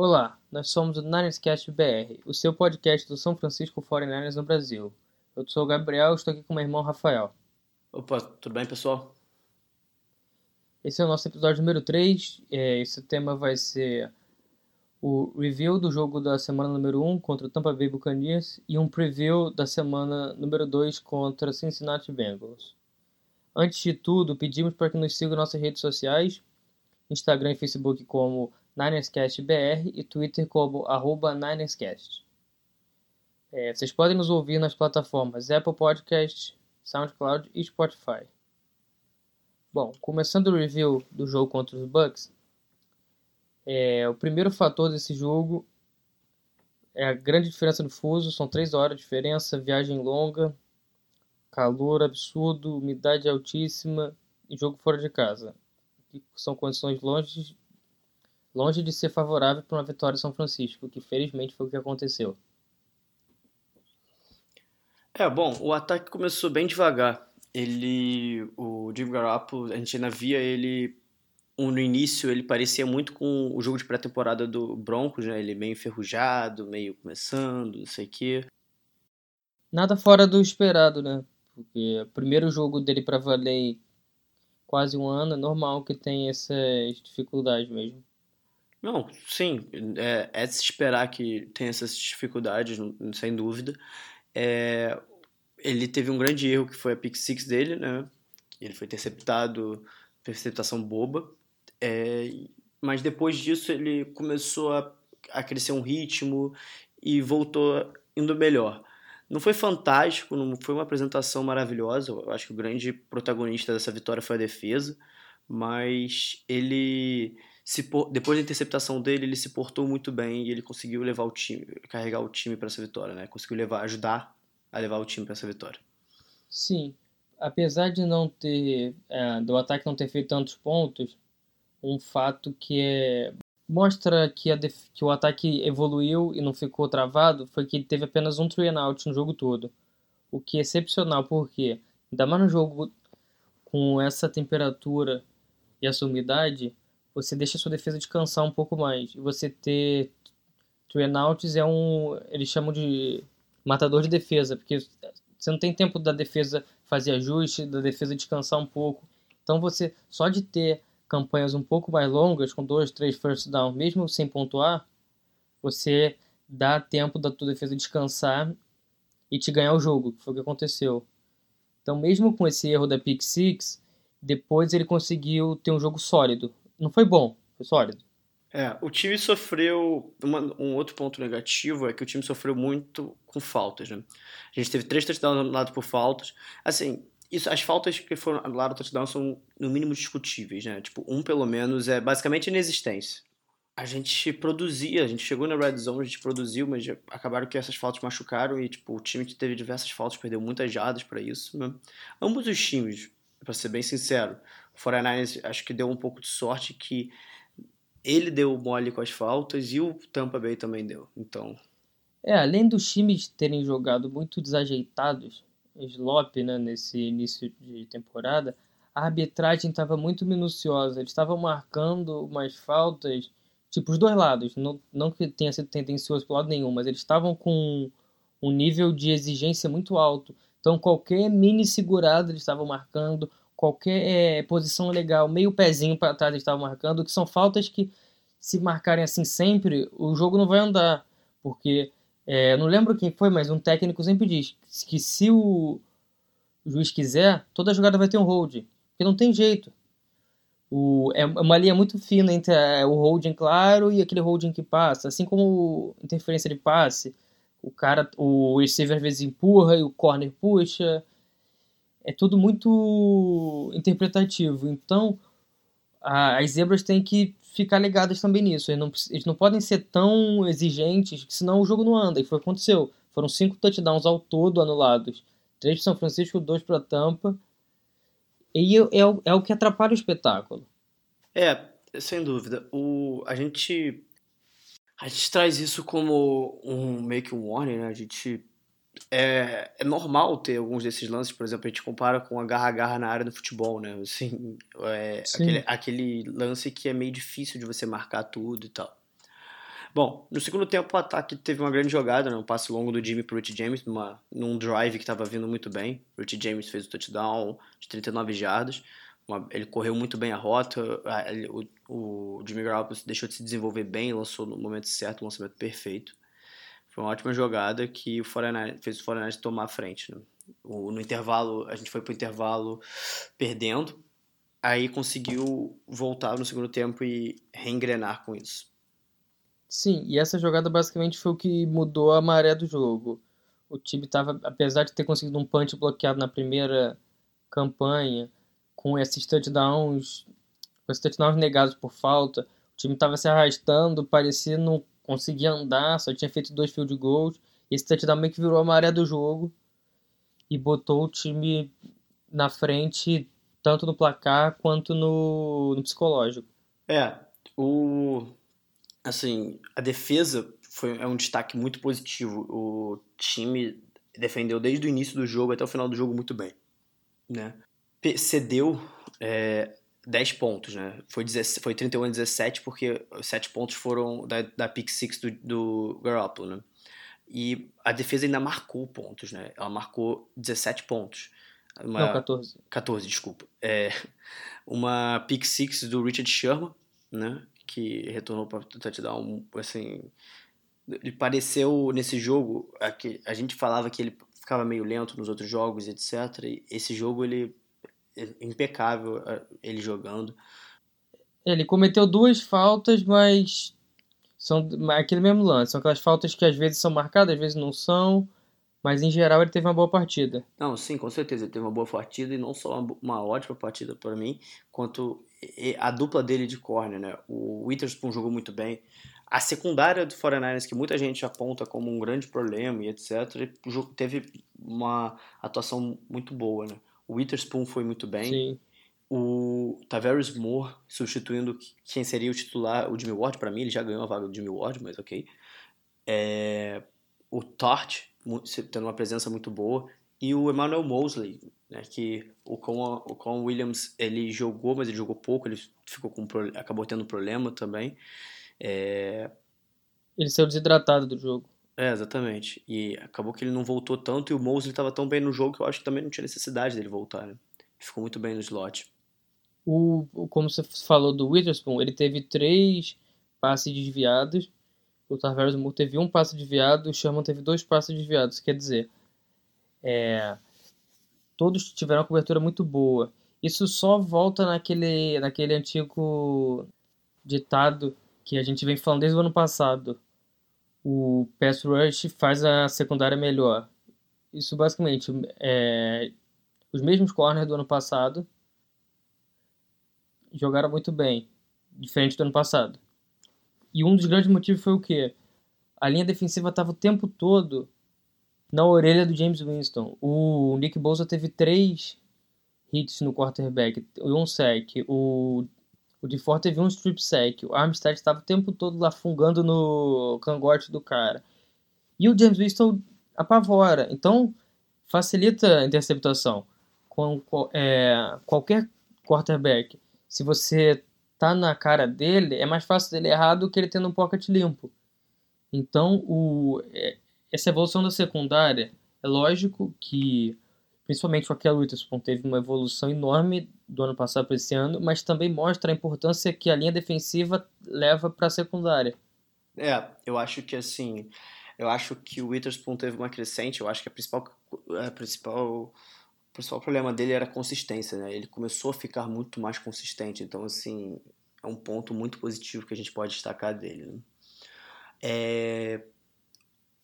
Olá, nós somos o Ninerscast BR, o seu podcast do São Francisco 49ers no Brasil. Eu sou o Gabriel e estou aqui com meu irmão Rafael. Opa, tudo bem, pessoal? Esse é o nosso episódio número 3. É, esse tema vai ser o review do jogo da semana número 1 contra o Tampa Bay Buccaneers e um preview da semana número 2 contra Cincinnati Bengals. Antes de tudo, pedimos para que nos sigam nas nossas redes sociais, Instagram e Facebook como NinersCastBR e Twitter como arroba NinersCast. É, vocês podem nos ouvir nas plataformas Apple Podcast, SoundCloud e Spotify. Bom, começando o review do jogo contra os Bucks, é, o primeiro fator desse jogo é a grande diferença no fuso, são 3 horas de diferença, viagem longa, calor absurdo, umidade altíssima e jogo fora de casa. São condições longe longe de ser favorável para uma vitória em São Francisco, que felizmente foi o que aconteceu. É, bom, o ataque começou bem devagar. Ele, o Jimmy Garoppolo, a gente ainda via ele no início, ele parecia muito com o jogo de pré-temporada do Broncos, né? Ele meio enferrujado, meio começando, não sei o quê. Nada fora do esperado, né? Porque o primeiro jogo dele para valer quase um ano, é normal que tenha essas dificuldades mesmo. Não, sim, é, é de se esperar que tenha essas dificuldades, sem dúvida. É, ele teve um grande erro que foi a pick six dele, né? Ele foi interceptado, interceptação boba. É, mas depois disso ele começou a, a crescer um ritmo e voltou indo melhor. Não foi fantástico, não foi uma apresentação maravilhosa. Eu acho que o grande protagonista dessa vitória foi a defesa, mas ele se depois da interceptação dele, ele se portou muito bem e ele conseguiu levar o time, carregar o time para essa vitória, né? Conseguiu levar, ajudar a levar o time para essa vitória. Sim, apesar de não ter, é, do ataque não ter feito tantos pontos, um fato que é mostra que, a que o ataque evoluiu e não ficou travado foi que ele teve apenas um three and out no jogo todo, o que é excepcional porque ainda mais no jogo com essa temperatura e essa umidade você deixa a sua defesa descansar um pouco mais. E você ter Trienauts é um. Eles chamam de matador de defesa, porque você não tem tempo da defesa fazer ajuste, da defesa descansar um pouco. Então você, só de ter campanhas um pouco mais longas, com dois, três first down, mesmo sem pontuar, você dá tempo da tua defesa descansar e te ganhar o jogo, que foi o que aconteceu. Então, mesmo com esse erro da pick six, depois ele conseguiu ter um jogo sólido não foi bom, foi sólido. É, o time sofreu. Uma, um outro ponto negativo é que o time sofreu muito com faltas, né? A gente teve três touchdowns anulados por faltas. Assim, isso, as faltas que foram anuladas no touchdown são no mínimo discutíveis, né? Tipo, um pelo menos é basicamente inexistência. A gente produzia, a gente chegou na red zone, a gente produziu, mas acabaram que essas faltas machucaram e tipo, o time que teve diversas faltas perdeu muitas jardas para isso. Né? Ambos os times, para ser bem sincero, o 49ers acho que deu um pouco de sorte que ele deu mole com as faltas e o Tampa Bay também deu. Então. É, além dos times terem jogado muito desajeitados, slop, né, nesse início de temporada, a arbitragem estava muito minuciosa. Eles estavam marcando umas faltas, tipo, os dois lados. Não, não que tenha sido tendencioso para lado nenhum, mas eles estavam com um nível de exigência muito alto. Então, qualquer mini segurada eles estavam marcando, qualquer é, posição legal, meio pezinho para trás eles estavam marcando, que são faltas que, se marcarem assim sempre, o jogo não vai andar. Porque, é, não lembro quem foi, mas um técnico sempre diz que se o juiz quiser, toda jogada vai ter um hold. Porque não tem jeito. O, é uma linha muito fina entre é, o holding claro e aquele holding que passa. Assim como interferência de passe. O cara, o receiver às vezes empurra e o corner puxa é tudo muito interpretativo. Então, a, as zebras têm que ficar ligadas também nisso. Eles não, eles não podem ser tão exigentes, senão o jogo não anda. E foi o que aconteceu. Foram cinco touchdowns ao todo anulados. Três para São Francisco, dois para Tampa. E é, é, é, o que atrapalha o espetáculo. É, sem dúvida. O, a gente a gente traz isso como um meio que um warning, né? A gente é, é normal ter alguns desses lances, por exemplo, a gente compara com a garra-garra na área do futebol, né? Assim, é, aquele, aquele lance que é meio difícil de você marcar tudo e tal. Bom, no segundo tempo o ataque teve uma grande jogada, né? um passe longo do Jimmy pro Rich James, numa, num drive que estava vindo muito bem. O Rich James fez o touchdown de 39 jardas. Uma, ele correu muito bem a rota, a, ele, o, o Jimmy Garoppolo deixou de se desenvolver bem, lançou no momento certo, um lançamento perfeito. Foi uma ótima jogada que o 49, fez o 49 tomar a frente. Né? O, no intervalo, a gente foi pro intervalo perdendo, aí conseguiu voltar no segundo tempo e reengrenar com isso. Sim, e essa jogada basicamente foi o que mudou a maré do jogo. O time estava, apesar de ter conseguido um punch bloqueado na primeira campanha, com esses touchdowns, com esses touchdowns negados por falta, o time estava se arrastando, parecia não conseguir andar, só tinha feito dois field goals. Esse touchdown meio que virou a maré do jogo e botou o time na frente, tanto no placar quanto no, no psicológico. É, o assim, a defesa foi, é um destaque muito positivo. O time defendeu desde o início do jogo até o final do jogo muito bem, né? Cedeu é, 10 pontos, né? Foi, 17, foi 31 a 17 porque 7 pontos foram da, da pick 6 do, do Garoppolo, né? E a defesa ainda marcou pontos, né? Ela marcou 17 pontos. Uma, Não, 14. 14, desculpa. É, uma pick 6 do Richard Sherman, né? Que retornou para touchdown, assim... Ele pareceu nesse jogo, a, a gente falava que ele ficava meio lento nos outros jogos, etc. E esse jogo ele impecável ele jogando. Ele cometeu duas faltas, mas são aquele mesmo lance. São aquelas faltas que às vezes são marcadas, às vezes não são. Mas em geral ele teve uma boa partida. Não, sim, com certeza. Ele teve uma boa partida e não só uma, uma ótima partida para mim, quanto a dupla dele de corner, né? O Witherspoon jogou muito bem. A secundária do 49ers, que muita gente aponta como um grande problema e etc., teve uma atuação muito boa, né? O Witherspoon foi muito bem. Sim. O Tavares Moore substituindo quem seria o titular, o Jimmy Ward, para mim, ele já ganhou a vaga do Jimmy Ward, mas ok. É, o Tort tendo uma presença muito boa. E o Emmanuel Mosley, né, que o Con, o Con Williams ele jogou, mas ele jogou pouco, ele ficou com acabou tendo problema também. É... Ele saiu desidratado do jogo. É, exatamente. E acabou que ele não voltou tanto e o Mosley estava tão bem no jogo que eu acho que também não tinha necessidade dele voltar. Né? Ficou muito bem no slot. O, como você falou do Witherspoon, ele teve três passes desviados. O Tarvares Moore teve um passe desviado, o Sherman teve dois passes desviados. Quer dizer, é, todos tiveram uma cobertura muito boa. Isso só volta naquele, naquele antigo ditado que a gente vem falando desde o ano passado o pass rush faz a secundária melhor. Isso basicamente é os mesmos corners do ano passado jogaram muito bem, diferente do ano passado. E um dos grandes motivos foi o que a linha defensiva estava o tempo todo na orelha do James Winston. O Nick Bosa teve três hits no quarterback, um sec. O o de Ford teve um strip sack. O Armstead estava o tempo todo lá fungando no cangote do cara. E o James Winston apavora. Então, facilita a interceptação. Com é, qualquer quarterback, se você tá na cara dele, é mais fácil dele errar do que ele tendo um pocket limpo. Então, o, é, essa evolução da secundária, é lógico que principalmente o Akel Witherspoon teve uma evolução enorme do ano passado para esse ano, mas também mostra a importância que a linha defensiva leva para a secundária. É, eu acho que assim, eu acho que o Witherspoon teve uma crescente, eu acho que a principal, a principal, o principal problema dele era a consistência, né? Ele começou a ficar muito mais consistente, então assim, é um ponto muito positivo que a gente pode destacar dele. Né? É,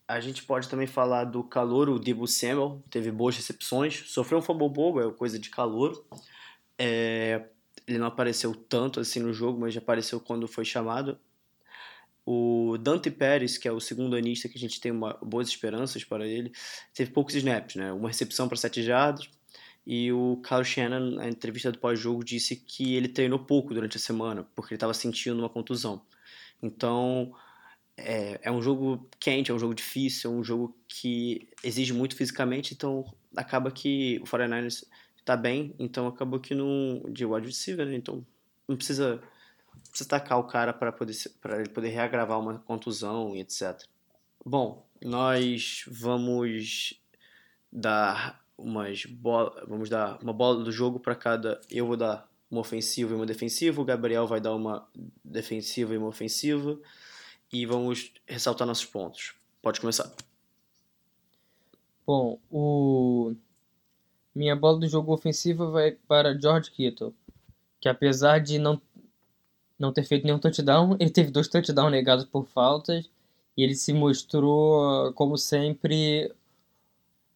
a gente pode também falar do calor, o Debo Samuel, teve boas recepções, sofreu um fumble bobo, é coisa de calor. É, ele não apareceu tanto assim no jogo, mas já apareceu quando foi chamado. O Dante Pérez, que é o segundo anista que a gente tem uma, boas esperanças para ele, teve poucos snaps, né? Uma recepção para sete jardas. E o Carl Shannon, na entrevista do pós-jogo, disse que ele treinou pouco durante a semana, porque ele estava sentindo uma contusão. Então, é, é um jogo quente, é um jogo difícil, é um jogo que exige muito fisicamente, então acaba que o 49ers tá bem, então acabou que não. de wide receiver, né? Então não precisa precisa tacar o cara para poder, ele poder reagravar uma contusão e etc. Bom, nós vamos dar umas bola, vamos dar uma bola do jogo para cada. Eu vou dar uma ofensiva e uma defensiva, o Gabriel vai dar uma defensiva e uma ofensiva e vamos ressaltar nossos pontos. Pode começar. Bom, o minha bola do jogo ofensiva vai para George Kittle, que apesar de não não ter feito nenhum touchdown, ele teve dois touchdowns negados por faltas e ele se mostrou como sempre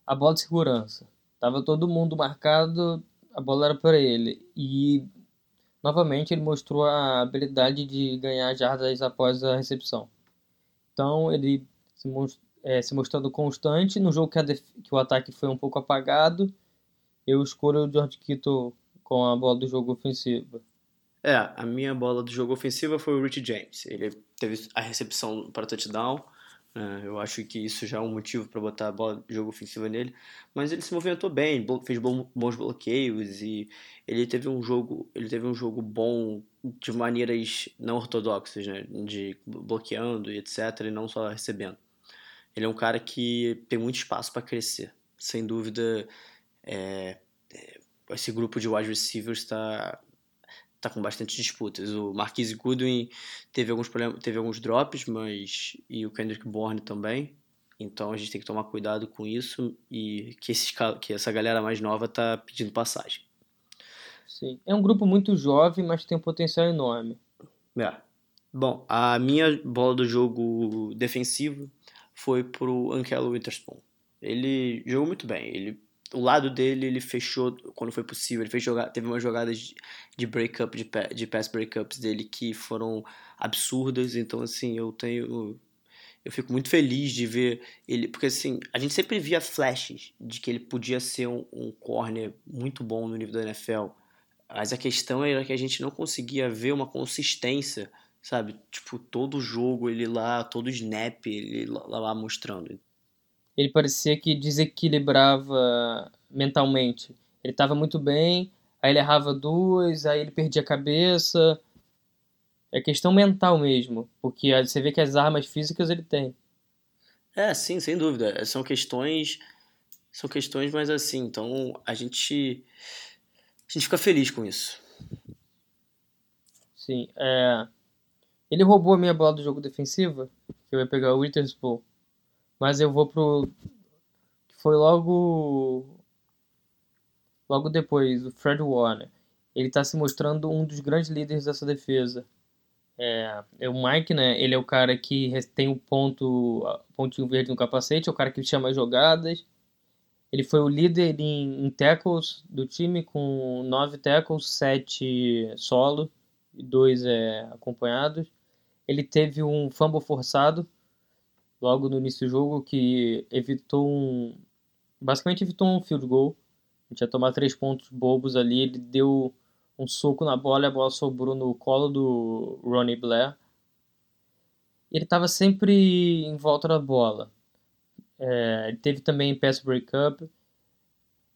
a bola de segurança. Tava todo mundo marcado, a bola era para ele. E novamente ele mostrou a habilidade de ganhar jardas após a recepção. Então ele se, é, se mostrando constante. No jogo que, que, o ataque foi um pouco apagado, eu escolho o George Kittle com a bola do jogo ofensiva. É, a minha bola do jogo ofensiva foi o Rich James. Ele teve a recepção para touchdown eu acho que isso já é um motivo para botar a bola de jogo ofensiva nele. Mas ele se movimentou bem, fez bons bloqueios e ele teve um jogo, ele teve um jogo bom de maneiras não ortodoxas, né? De bloqueando e etc. E não só recebendo. Ele é um cara que tem muito espaço para crescer. Sem dúvida, é, é, esse grupo de wide receivers está tá com bastante disputas. O Marquise Goodwin teve alguns problemas, teve alguns drops, mas e o Kendrick Bourne também. Então a gente tem que tomar cuidado com isso e que, esses, que essa galera mais nova tá pedindo passagem. Sim, é um grupo muito jovem, mas tem um potencial enorme. É. Bom, a minha bola do jogo defensivo foi pro Ankelo Witherspoon. Ele jogou muito bem. Ele o lado dele ele fechou quando foi possível. Ele fez jogar, teve umas jogadas de, de breakup, de, de pass breakups dele que foram absurdas. Então, assim, eu tenho. Eu fico muito feliz de ver ele. Porque, assim, a gente sempre via flashes de que ele podia ser um, um corner muito bom no nível da NFL. Mas a questão era que a gente não conseguia ver uma consistência, sabe? Tipo, todo jogo ele lá, todo snap ele lá, lá mostrando ele parecia que desequilibrava mentalmente. Ele estava muito bem, aí ele errava duas, aí ele perdia a cabeça. É questão mental mesmo, porque você vê que as armas físicas ele tem. É, sim, sem dúvida. São questões, são questões, mas assim, então a gente, a gente fica feliz com isso. Sim, é. Ele roubou a minha bola do jogo defensiva, que eu ia pegar o Witherspoon. Mas eu vou pro. Foi logo. Logo depois, o Fred Warner. Ele está se mostrando um dos grandes líderes dessa defesa. É, é, o Mike, né? Ele é o cara que tem o ponto, pontinho verde no capacete, é o cara que chama as jogadas. Ele foi o líder em, em tackles do time, com nove tackles, sete solo e dois é, acompanhados. Ele teve um fumble forçado, logo no início do jogo que evitou um. Basicamente evitou um field goal. A gente ia tomar três pontos bobos ali. Ele deu um soco na bola e a bola sobrou no colo do Ronnie Blair. Ele estava sempre em volta da bola. É, ele teve também pass breakup.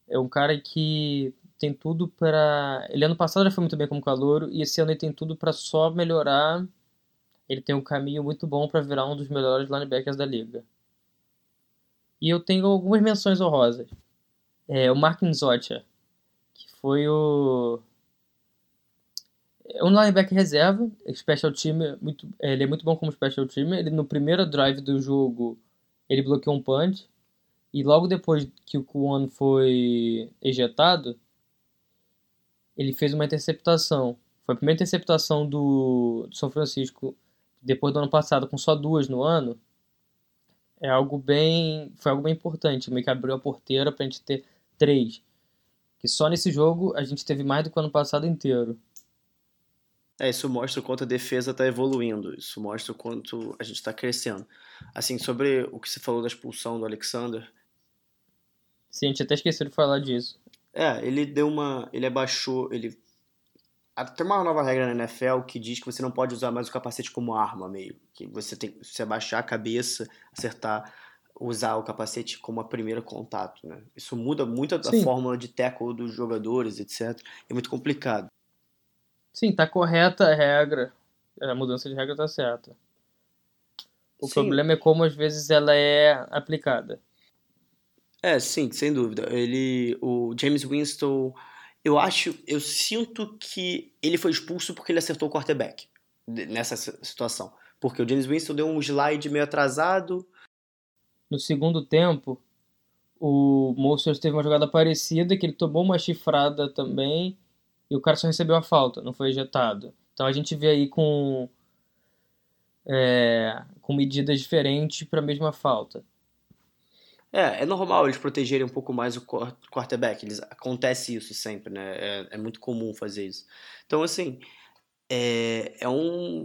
É um cara que tem tudo para. Ele ano passado já foi muito bem como calor e esse ano ele tem tudo para só melhorar ele tem um caminho muito bom para virar um dos melhores linebackers da liga. E eu tenho algumas menções honrosas. É, o Mark Zotia, que foi o é um linebacker reserva, special team, muito, ele é muito bom como special team. Ele no primeiro drive do jogo, ele bloqueou um punch e logo depois que o Kwon foi ejetado, ele fez uma interceptação. Foi a primeira interceptação do, do São Francisco depois do ano passado com só duas no ano, é algo bem, foi algo bem importante, meio que abriu a porteira para a gente ter três. Que só nesse jogo a gente teve mais do que o ano passado inteiro. É, isso mostra o quanto a defesa está evoluindo, isso mostra o quanto a gente está crescendo. Assim, sobre o que você falou da expulsão do Alexander. Sim, a gente até esqueceu de falar disso. É, ele deu uma. Ele abaixou. Ele tem uma nova regra na NFL que diz que você não pode usar mais o capacete como arma, meio. Que você tem que abaixar a cabeça, acertar, usar o capacete como a primeira contato, né? Isso muda muito a fórmula de tackle dos jogadores, etc. É muito complicado. Sim, tá correta a regra. A mudança de regra tá certa. O Sim. problema é como às vezes ela é aplicada. É, sim, sem dúvida. Ele, o James Winston, eu acho, eu sinto que ele foi expulso porque ele acertou o quarterback nessa si- situação. Porque o James Winston deu um slide meio atrasado. No segundo tempo, o Mostert teve uma jogada parecida que ele tomou uma chifrada também e o cara só recebeu a falta, não foi ejetado. Então a gente vê aí com é, com medidas diferentes para a mesma falta. É, é normal eles protegerem um pouco mais o quar- quarterback. Eles, acontece isso sempre, né? É, é muito comum fazer isso. Então, assim, é, é, um,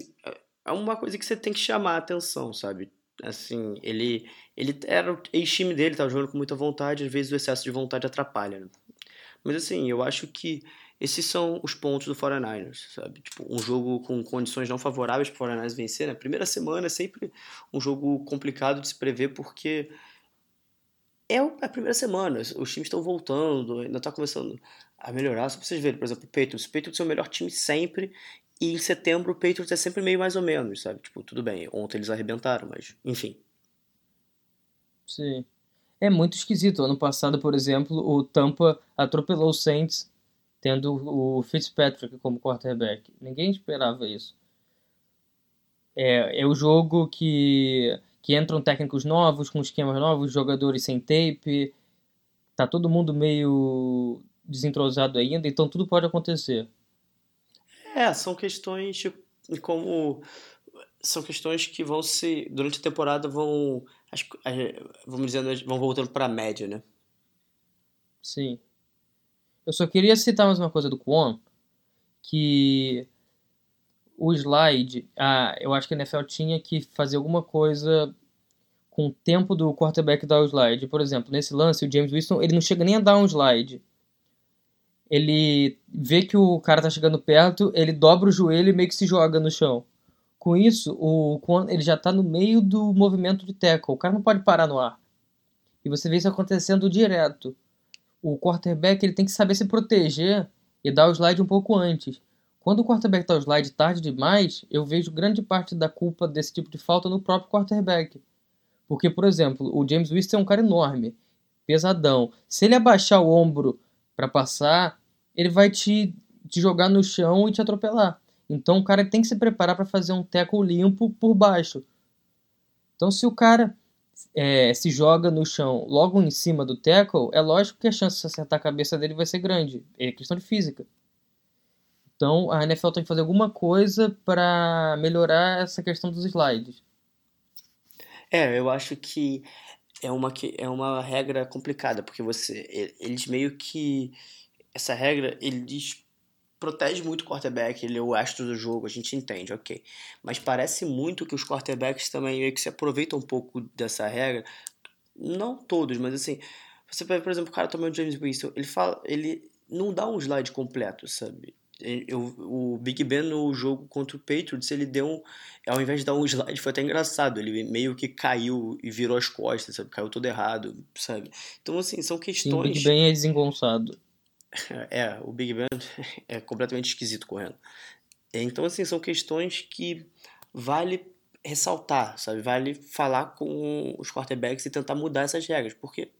é uma coisa que você tem que chamar a atenção, sabe? Assim, ele, ele era o ex-time dele, tava jogando com muita vontade, às vezes o excesso de vontade atrapalha, né? Mas, assim, eu acho que esses são os pontos do 49ers, sabe? Tipo, um jogo com condições não favoráveis para o 49ers vencer, né? Primeira semana é sempre um jogo complicado de se prever, porque é o- a primeira semana, os times estão voltando, ainda tá começando a melhorar. Só pra vocês verem, por exemplo, o Patriots. O Patriots é o melhor time sempre, e em setembro o Patriots é sempre meio mais ou menos, sabe? Tipo, tudo bem, ontem eles arrebentaram, mas enfim. Sim. É muito esquisito. Ano passado, por exemplo, o Tampa atropelou o Saints tendo o Fitzpatrick como quarterback. Ninguém esperava isso. É, é o jogo que, que entram técnicos novos, com esquemas novos, jogadores sem tape. Tá todo mundo meio desentrosado ainda, então tudo pode acontecer. É, são questões tipo, como são questões que vão se durante a temporada vão as eh, vamos dizendo vão voltando para a média, né? Sim. Eu só queria citar mais uma coisa do Kwon, que o slide, ah, eu acho que a NFL tinha que fazer alguma coisa com o tempo do quarterback dar o slide. Por exemplo, nesse lance, o James Winston, ele não chega nem a dar um slide. Ele vê que o cara tá chegando perto, ele dobra o joelho e meio que se joga no chão. Com isso, o ele já tá no meio do movimento de tackle. O cara não pode parar no ar. E você vê isso acontecendo direto o quarterback ele tem que saber se proteger e dar o slide um pouco antes. Quando o quarterback o slide tarde demais, eu vejo grande parte da culpa desse tipo de falta no próprio quarterback. Porque, por exemplo, o James Winston é um cara enorme, pesadão. Se ele abaixar o ombro para passar, ele vai te, te jogar no chão e te atropelar. Então o cara tem que se preparar para fazer um tackle limpo por baixo. Então se o cara é, se joga no chão logo em cima do tackle, é lógico que a chance de acertar a cabeça dele vai ser grande. É questão de física. Então a NFL tem que fazer alguma coisa para melhorar essa questão dos slides. É, eu acho que é uma, é uma regra complicada, porque você, eles meio que, essa regra, eles protege muito o quarterback, ele é o astro do jogo, a gente entende, ok. Mas parece muito que os quarterbacks também meio que se aproveitam um pouco dessa regra, não todos, mas assim, você pega, por exemplo, o cara tomando o James Winston, ele fala, ele não dá um slide completo, sabe? Eu- o Big Ben no jogo contra o Patriots, ele deu um, ao invés de dar um slide, foi até engraçado, ele meio que caiu e virou as costas, sabe? Caiu todo errado, sabe? Então, assim, são Sim, o questões... Big Ben é desengonçado. É, o Big Ben é completamente esquisito correndo. Então, assim, são questões que vale ressaltar, sabe? Vale falar com os quarterbacks e tentar mudar essas regras, porque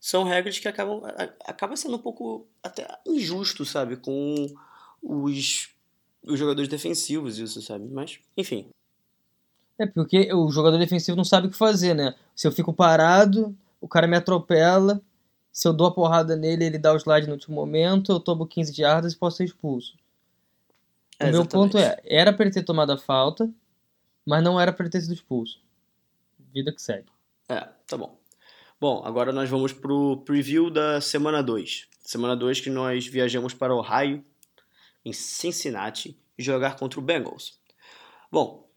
são regras que acabam a- acaba sendo um pouco até injusto, sabe? Com os, os jogadores defensivos, isso, sabe? Mas, enfim. É porque o jogador defensivo não sabe o que fazer, né? Se eu fico parado, o cara me atropela. Se eu dou a porrada nele, ele dá o slide no último momento, eu tomo 15 yardas e posso ser expulso. O É, meu exatamente. ponto é, era para ele ter tomado a falta, mas não era para ele ter sido expulso. Vida que segue. É, tá bom. Bom, agora nós vamos pro preview da semana 2. Semana 2 que nós viajamos para Ohio, em Cincinnati, jogar contra o Bengals. Bom,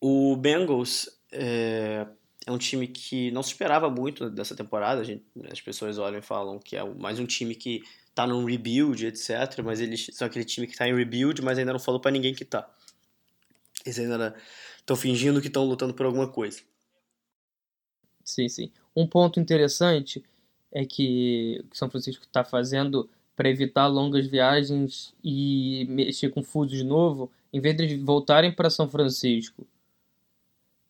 o Bengals é, é um time que não se esperava muito dessa temporada. Gente- as pessoas olham e falam que é mais um time que tá num rebuild, etc. Mas eles são aquele time que tá em rebuild, mas ainda não falou para ninguém que tá. Eles ainda estão fingindo que estão lutando por alguma coisa. Sim, sim. Um ponto interessante é que o São Francisco está fazendo para evitar longas viagens e mexer com fuso de novo em vez de voltarem para São Francisco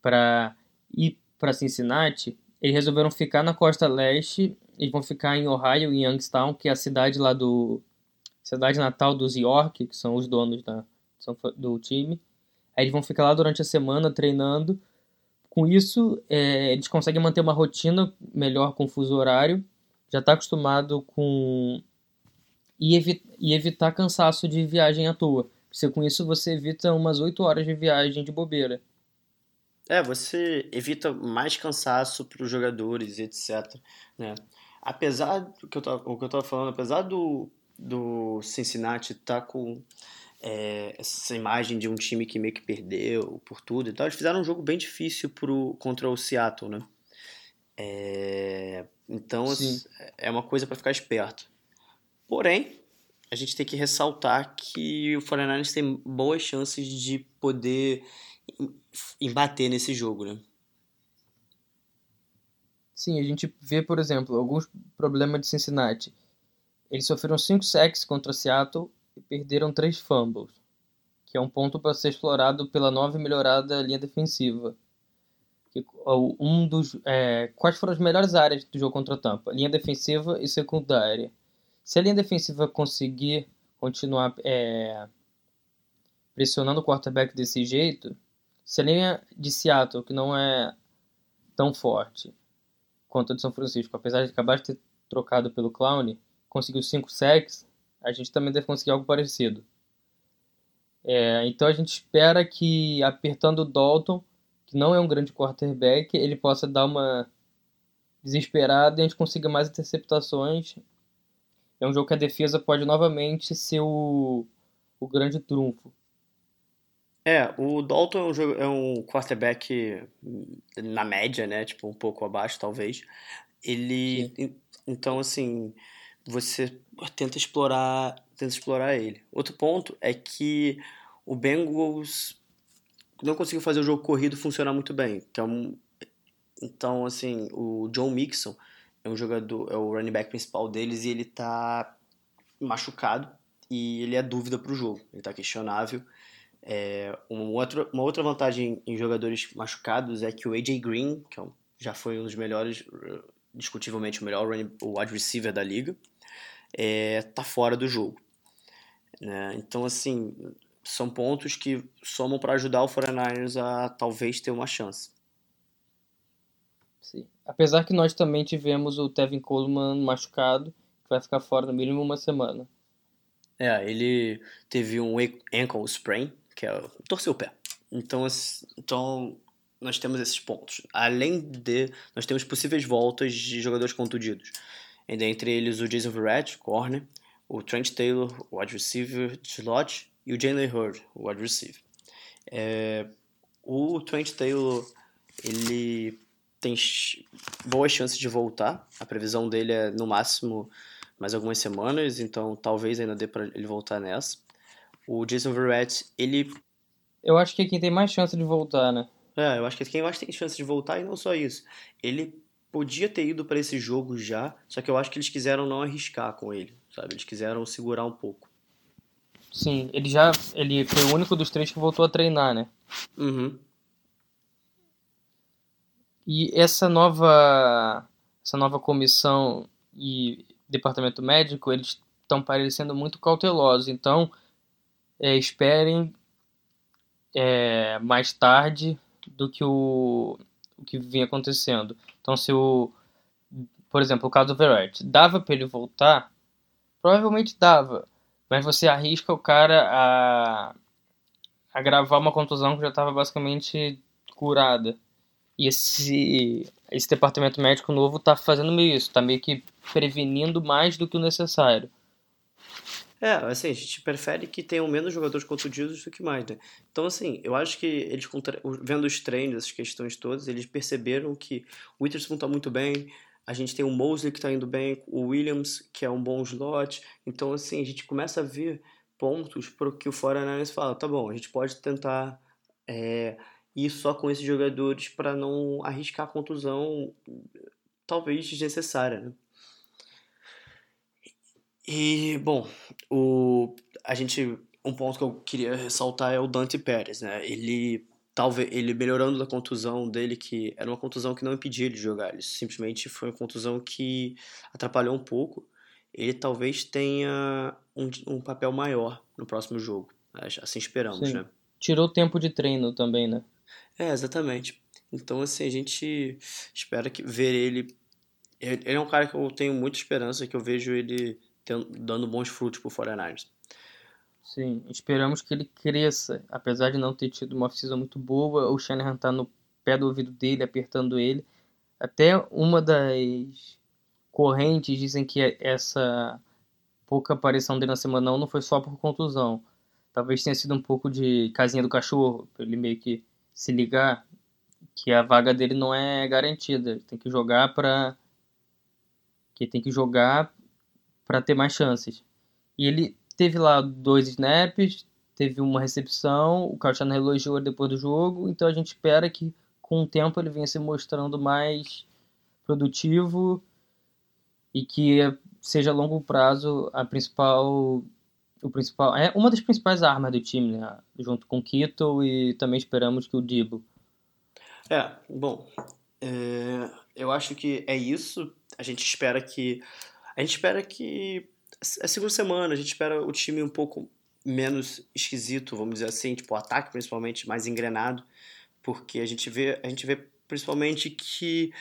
para ir para Cincinnati, eles resolveram ficar na costa leste. Eles vão ficar em Ohio, em Youngstown, que é a cidade lá do cidade natal dos York, que são os donos da, do time. Aí eles vão ficar lá durante a semana treinando. Com isso, é, eles conseguem manter uma rotina melhor com o fuso horário. Já está acostumado com. E, evi e evitar cansaço de viagem à toa. Porque com isso você evita umas 8 horas de viagem de bobeira. É, você evita mais cansaço para os jogadores, etc. Né? Apesar do que eu tava, o que eu estava falando, apesar do, do Cincinnati estar tá com é, essa imagem de um time que meio que perdeu por tudo e tal, eles fizeram um jogo bem difícil pro, contra o Seattle, né? É, então Sim. é uma coisa para ficar esperto. Porém, a gente tem que ressaltar que o 49ers tem boas chances de poder embater nesse jogo, né? Sim, a gente vê, por exemplo, alguns problemas de Cincinnati. Eles sofreram 5 sacks contra Seattle e perderam 3 fumbles, que é um ponto para ser explorado pela nova e melhorada linha defensiva. Que, um dos, é, quais foram as melhores áreas do jogo contra a Tampa? Linha defensiva e secundária. Se a linha defensiva conseguir continuar é, pressionando o quarterback desse jeito, se a linha de Seattle, que não é tão forte quanto a de São Francisco, apesar de acabar de ter trocado pelo Clown, conseguiu 5 sacks, a gente também deve conseguir algo parecido. É, então a gente espera que apertando o Dalton, que não é um grande quarterback, ele possa dar uma desesperada e a gente consiga mais interceptações. É um jogo que a defesa pode novamente ser o, o grande trunfo. É, o Dalton é um, jogo, é um quarterback na média, né? Tipo, um pouco abaixo, talvez. Ele. Sim. Então, assim, você tenta explorar, tenta explorar ele. Outro ponto é que o Bengals não conseguiu fazer o jogo corrido funcionar muito bem. Então, então assim, o John Mixon é um jogador, é o running back principal deles e ele tá machucado e ele é dúvida para o jogo. Ele tá questionável é, outra, uma outra vantagem em jogadores machucados é que o AJ Green, que é já foi um dos melhores, discutivelmente o melhor running, o wide receiver da liga, é, tá fora do jogo. Né? Então, assim, são pontos que somam para ajudar o 49ers a talvez ter uma chance. Sim. Apesar que nós também tivemos o Tevin Coleman machucado, que vai ficar fora no mínimo uma semana. É, ele teve um ankle sprain, que é torcer o pé. Então, então nós temos esses pontos. Além de, nós temos possíveis voltas de jogadores contundidos. E dentre eles o Jason Verrett, corner, o Trent Taylor, o wide receiver slot, e o Jalen Hurd, o wide receiver. É, o Trent Taylor, ele tem boas chances de voltar. A previsão dele é no máximo mais algumas semanas, então talvez ainda dê para ele voltar nessa o Jason Verrett, ele. Eu acho que é quem tem mais chance de voltar, né? É, eu acho que é quem mais tem chance de voltar e não só isso. Ele podia ter ido para esse jogo já, só que eu acho que eles quiseram não arriscar com ele, sabe? Eles quiseram segurar um pouco. Sim, ele já. Ele foi o único dos três que voltou a treinar, né? Uhum. E essa nova. Essa nova comissão e departamento médico, eles estão parecendo muito cautelosos. Então, é, esperem é, mais tarde do que o, o que vinha acontecendo. Então, se o, por exemplo, o caso do Verratti, dava para ele voltar? Provavelmente dava, mas você arrisca o cara a, a gravar uma contusão que já estava basicamente curada. E esse, esse departamento médico novo está fazendo meio isso, está meio que prevenindo mais do que o necessário. É, assim, a gente prefere que tenham menos jogadores contundidos do que mais, né? Então, assim, eu acho que eles, vendo os treinos, essas questões todas, eles perceberam que o Witherspoon tá muito bem, a gente tem o Mosley que tá indo bem, o Williams, que é um bom slot. Então, assim, a gente começa a ver pontos para que o 49ers fala, tá bom, a gente pode tentar é, só com esses jogadores para não arriscar a contusão, talvez desnecessária, né? E, bom, o, a gente um ponto que eu queria ressaltar é o Dante Pérez, né? Ele talvez ele melhorando da contusão dele que era uma contusão que não impedia ele de jogar, ele simplesmente foi uma contusão que atrapalhou um pouco. Ele talvez tenha um, um papel maior no próximo jogo. Assim esperamos, Sim. né? Tirou tempo de treino também, né? É, exatamente. Então, assim, a gente espera que ver ele. Ele é um cara que eu tenho muita esperança, que eu vejo ele tendo, dando bons frutos pro 49ers. Sim, esperamos que ele cresça. Apesar de não ter tido uma oficina muito boa, o Shanahan tá no pé do ouvido dele, apertando ele. Até uma das correntes dizem que essa pouca aparição dele na semana não foi só por contusão. Talvez tenha sido um pouco de casinha do cachorro, ele meio que se ligar que a vaga dele não é garantida. Tem que jogar para que tem que jogar para ter mais chances. E ele teve lá dois snaps, teve uma recepção, o Cristiano elogiou depois do jogo, então a gente espera que com o tempo ele venha se mostrando mais produtivo e que seja a longo prazo a principal o principal é uma das principais armas do time, né? junto com o e também esperamos que o Dibo. É, bom, é, eu acho que é isso. A gente espera que a gente espera que a segunda semana a gente espera o time um pouco menos esquisito, vamos dizer assim, tipo o ataque principalmente mais engrenado, porque a gente vê a gente vê principalmente que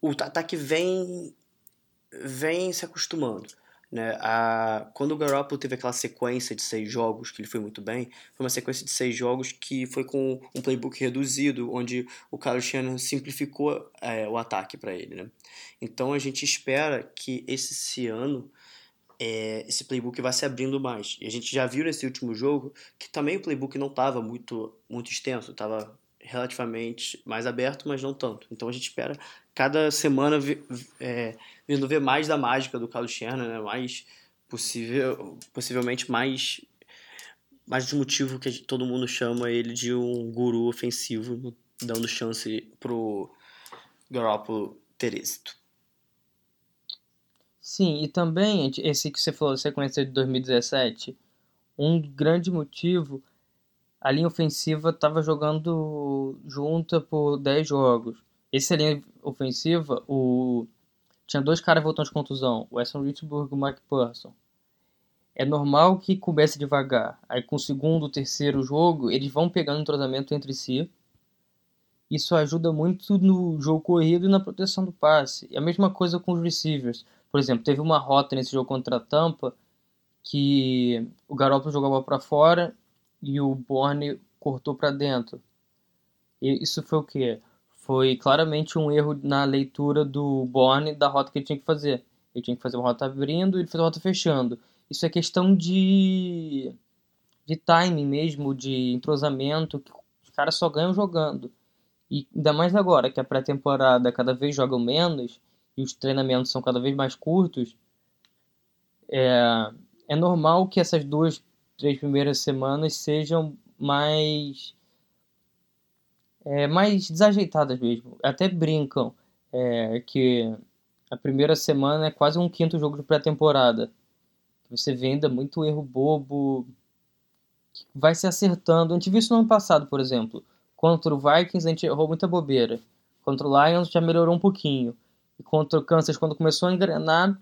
o ataque vem vem se acostumando. Né? A, quando o Garoppolo teve aquela sequência de seis jogos, que ele foi muito bem, foi uma sequência de seis jogos que foi com um playbook reduzido, onde o Carlos Shannon simplificou é, o ataque para ele. Né? Então a gente espera que esse ano é, esse playbook vai se abrindo mais. E a gente já viu nesse último jogo que também o playbook não estava muito, muito extenso, estava relativamente mais aberto, mas não tanto. Então a gente espera cada semana é, vindo ver mais da mágica do Carlos Scherner, né? mais possível, possivelmente mais mais de motivo que todo mundo chama ele de um guru ofensivo, dando chance pro Garoppolo ter êxito. Sim, e também esse que você falou, sequência de 2017, um grande motivo a linha ofensiva estava jogando junta por 10 jogos. Essa linha ofensiva, o... tinha dois caras voltando de contusão, o Weston Richburg e o Mike Person. É normal que comece devagar. Aí com o segundo, terceiro jogo, eles vão pegando entrosamento entre si. Isso ajuda muito no jogo corrido e na proteção do passe. E a mesma coisa com os receivers. Por exemplo, teve uma rota nesse jogo contra a Tampa que o Garoppolo jogava para fora e o Borne cortou para dentro. E isso foi o que? Foi claramente um erro na leitura do Borne da rota que ele tinha que fazer. Ele tinha que fazer uma rota abrindo e ele fez uma rota fechando. Isso é questão de de timing mesmo, de entrosamento, que os caras só ganham jogando. E ainda mais agora, que a pré-temporada cada vez jogam menos e os treinamentos são cada vez mais curtos, é, é normal que essas duas três primeiras semanas sejam mais é, mais desajeitadas mesmo. Até brincam é, que a primeira semana é quase um quinto jogo de pré-temporada. Você venda muito erro bobo, vai se acertando. A gente viu isso no ano passado, por exemplo. Contra o Vikings a gente errou muita bobeira. Contra o Lions já melhorou um pouquinho. E contra o Kansas, quando começou a engrenar,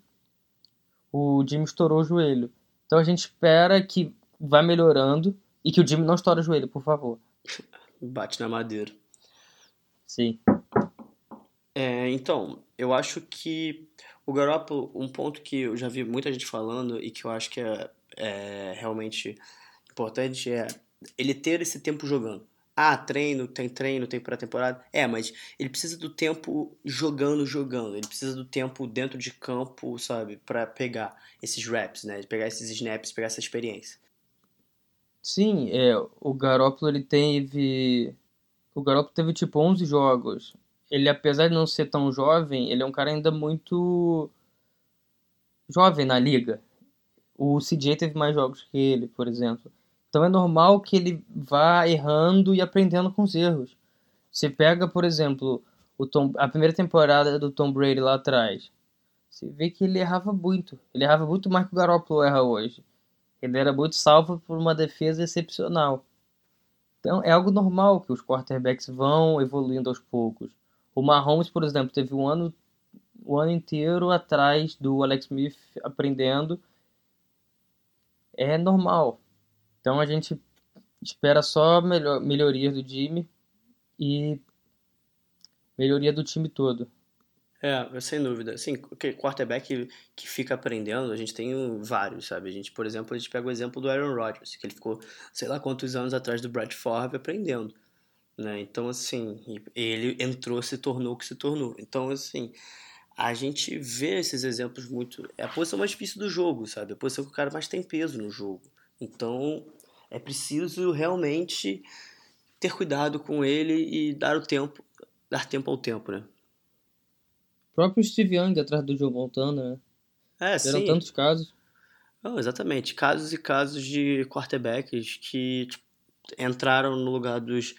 o Jimmy estourou o joelho. Então a gente espera que vai melhorando e que o Jimmy não estoura o joelho, por favor. Bate na madeira. Sim. É, então, eu acho que o Garoppolo, um ponto que eu já vi muita gente falando e que eu acho que é, é realmente importante é ele ter esse tempo jogando. Ah, treino, tem treino, tem pré-temporada. É, mas ele precisa do tempo jogando, jogando. Ele precisa do tempo dentro de campo, sabe? para pegar esses reps, né? Pegar esses snaps, pegar essa experiência. Sim, é, o Garoppolo ele teve o Garoppolo teve tipo 11 jogos. Ele apesar de não ser tão jovem, ele é um cara ainda muito jovem na liga. O CJ teve mais jogos que ele, por exemplo. Então é normal que ele vá errando e aprendendo com os erros. Você pega, por exemplo, o Tom, a primeira temporada do Tom Brady lá atrás. Você vê que ele errava muito. Ele errava muito mais que o Garoppolo erra hoje. Ele era muito salvo por uma defesa excepcional. Então é algo normal que os quarterbacks vão evoluindo aos poucos. O Mahomes, por exemplo, teve um ano, um ano inteiro atrás do Alex Smith aprendendo. É normal. Então a gente espera só melhor, melhoria do Jimmy e melhoria do time todo. É, sem dúvida. Sim, quarterback que fica aprendendo, a gente tem vários, sabe? A gente, por exemplo, a gente pega o exemplo do Aaron Rodgers, que ele ficou, sei lá quantos anos atrás do Brad Favre aprendendo, né? Então, assim, ele entrou, se tornou o que se tornou. Então, assim, a gente vê esses exemplos muito... É a posição mais difícil do jogo, sabe? A posição que o cara mais tem peso no jogo. Então, é preciso realmente ter cuidado com ele e dar o tempo, dar tempo ao tempo, né? O próprio Steve Young atrás do Joe Montana, né? É, Eram tantos casos. Não, exatamente. Casos e casos de quarterbacks que tipo, entraram no lugar dos,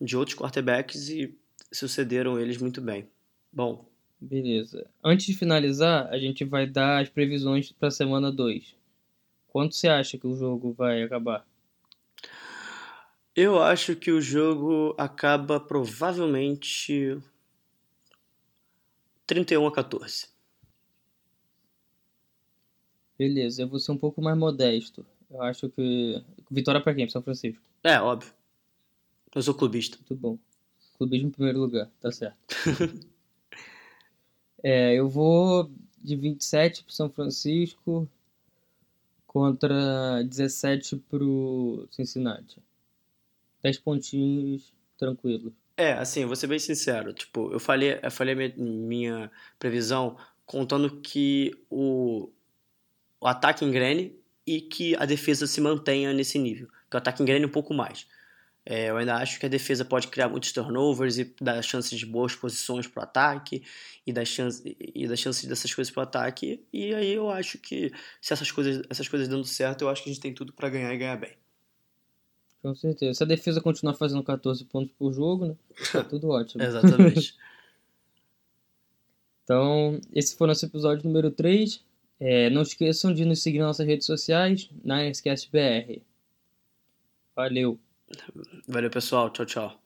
de outros quarterbacks e sucederam eles muito bem. Bom. Beleza. Antes de finalizar, a gente vai dar as previsões para a semana 2. Quanto você acha que o jogo vai acabar? Eu acho que o jogo acaba provavelmente 31 a 14. Beleza, eu vou ser um pouco mais modesto. Eu acho que. Vitória para quem? São Francisco? É, óbvio. Eu sou clubista. Muito bom. Clubismo em primeiro lugar, tá certo. é, eu vou de 27 pro São Francisco contra 17 pro Cincinnati. 10 pontinhos tranquilos. É, assim, vou ser bem sincero. Tipo, eu falei, eu falei minha, minha previsão contando que o, o ataque engrene e que a defesa se mantenha nesse nível. Que o ataque engrene um pouco mais. É, eu ainda acho que a defesa pode criar muitos turnovers e dar chances de boas posições para o ataque e dar, chance, e dar chances dessas coisas para o ataque. E aí eu acho que se essas coisas, essas coisas dando certo, eu acho que a gente tem tudo para ganhar e ganhar bem. Com certeza. Se a defesa continuar fazendo 14 pontos por jogo, né? Tá tudo ótimo. Exatamente. então, esse foi nosso episódio número 3. É, não esqueçam de nos seguir nas nossas redes sociais, na NSCastBR. Valeu. Valeu, pessoal. Tchau, tchau.